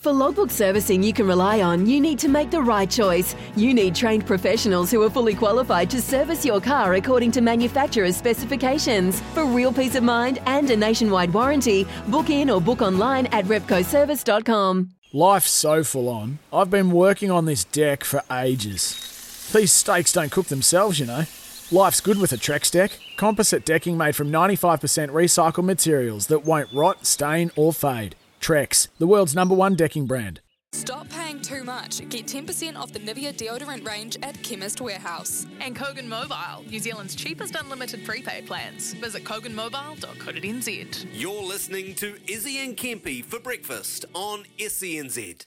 For logbook servicing you can rely on, you need to make the right choice. You need trained professionals who are fully qualified to service your car according to manufacturer's specifications. For real peace of mind and a nationwide warranty, book in or book online at repcoservice.com. Life's so full on. I've been working on this deck for ages. These steaks don't cook themselves, you know. Life's good with a Trex deck. Composite decking made from 95% recycled materials that won't rot, stain, or fade. Trex, the world's number one decking brand. Stop paying too much. Get 10% off the Nivea deodorant range at Chemist Warehouse. And Kogan Mobile, New Zealand's cheapest unlimited prepaid plans. Visit koganmobile.co.nz. You're listening to Izzy and Kempy for breakfast on SENZ.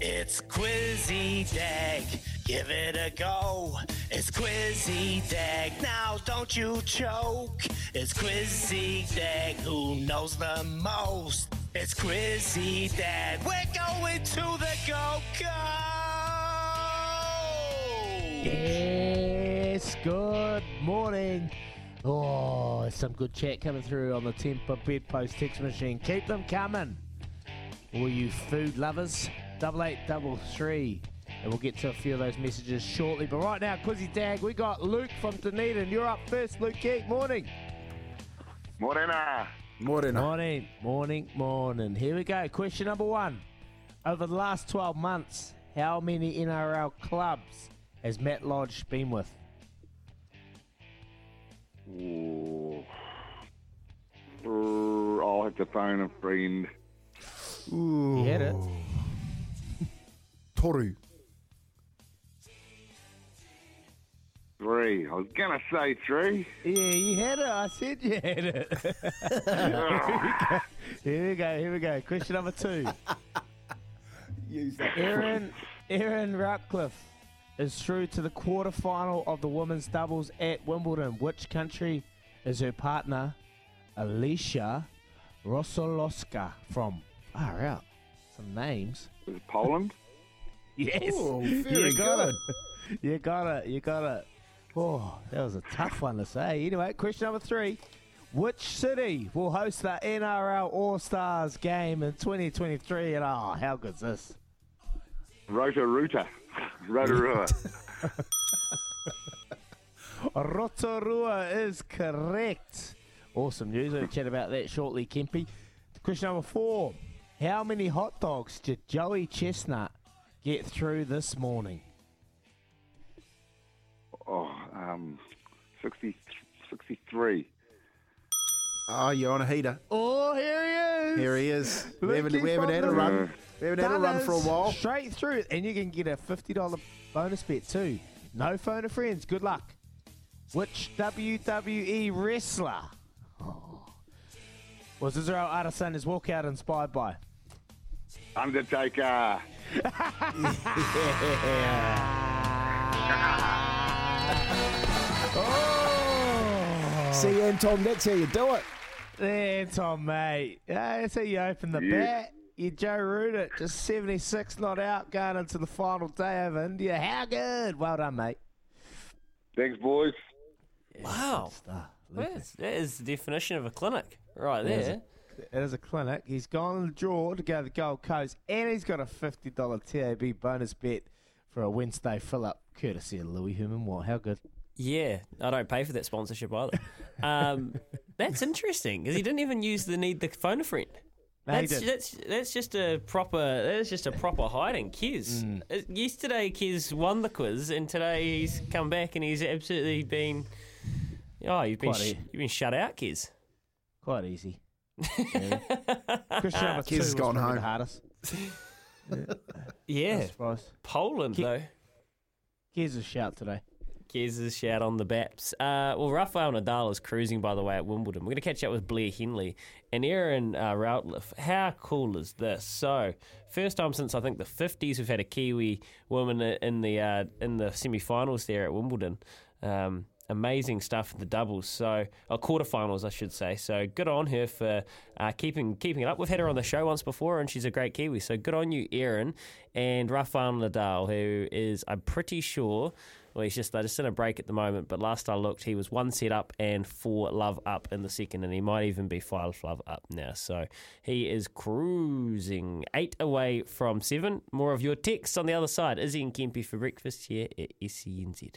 It's Quizzy Dag, give it a go. It's Quizzy Dag, now don't you choke. It's Quizzy Dag, who knows the most? It's Quizzy Dag, we're going to the Go Go. Yes, good morning. Oh, some good chat coming through on the Temper Bedpost text machine. Keep them coming. All you food lovers, double eight double three. And we'll get to a few of those messages shortly. But right now, Quizzy Dag, we got Luke from Dunedin. You're up first, Luke Keek. Morning. Morena. Morena. Morning, morning, morning. Here we go. Question number one. Over the last 12 months, how many NRL clubs has Matt Lodge been with? Ooh. I'll have to phone a friend. Toru. Three. I was gonna say three. Yeah, you had it. I said you had it. here we go. Here we go. Question number two. Use that. Erin, Erin Routliffe is through to the quarterfinal of the women's doubles at Wimbledon. Which country is her partner, Alicia Rosolowska, from? Far out. Some names. Is it Poland? Yes. Oh, you got good. it. You got it. You got it. Oh, that was a tough one to say. Anyway, question number three. Which city will host the NRL All Stars game in 2023? And oh, how good's this? Rotorua. Rotorua. Rotorua is correct. Awesome news. We'll chat about that shortly, Kempy. Question number four. How many hot dogs did Joey Chestnut get through this morning? oh, um, 60, 63. Oh, you're on a heater. Oh, here he is. Here he is. We haven't, we haven't had a the- run. We haven't had a run for a while. Straight through, and you can get a fifty dollar bonus bet too. No phone of friends. Good luck. Which WWE wrestler oh, was Israel Adesanya's walkout inspired by? Undertaker. See you, Tom. That's how you do it. There, Tom, mate. Yeah, that's how you open the Yeah. bat. You Joe Root it. Just 76 not out going into the final day of India. How good. Well done, mate. Thanks, boys. Wow. That's, that is the definition of a clinic right It is there. It is a clinic. He's gone on the draw to go to the Gold Coast, and he's got a $50 TAB bonus bet for a Wednesday fill up, courtesy of Louis Herman Watt. How good? Yeah, I don't pay for that sponsorship either. Um, that's interesting because he didn't even use the need the phone a friend. No, That's, that's that's just a proper that's just a proper hiding. Kiz. Mm. Uh, Yesterday, Kiz won the quiz, and today he's come back and he's absolutely been. Oh, you've been sh- you've been shut out, Kiz. Quite easy. Yeah. Question number Kiz two has gone home. the hardest. Yeah, surprised. Poland Ki- though. Here's a shout today. Kez's shout on the Baps. Uh, well, Rafael Nadal is cruising, by the way, at Wimbledon. We're going to catch up with Blair Henley and Erin uh, Routliffe. How cool is this? So, first time since I think the 50s we've had a Kiwi woman in the uh, in the semi-finals there at Wimbledon. Um, amazing stuff in the doubles. So, or quarterfinals, I should say. So, good on her for uh, keeping keeping it up. We've had her on the show once before, and she's a great Kiwi. So, good on you, Erin, and Rafael Nadal, who is I'm pretty sure. Well, he's just they're just in a break at the moment. But last I looked, he was one set up and four love up in the second, and he might even be five love up now. So he is cruising eight away from seven. More of your texts on the other side. Izzy and Kempy for breakfast here at SENZ.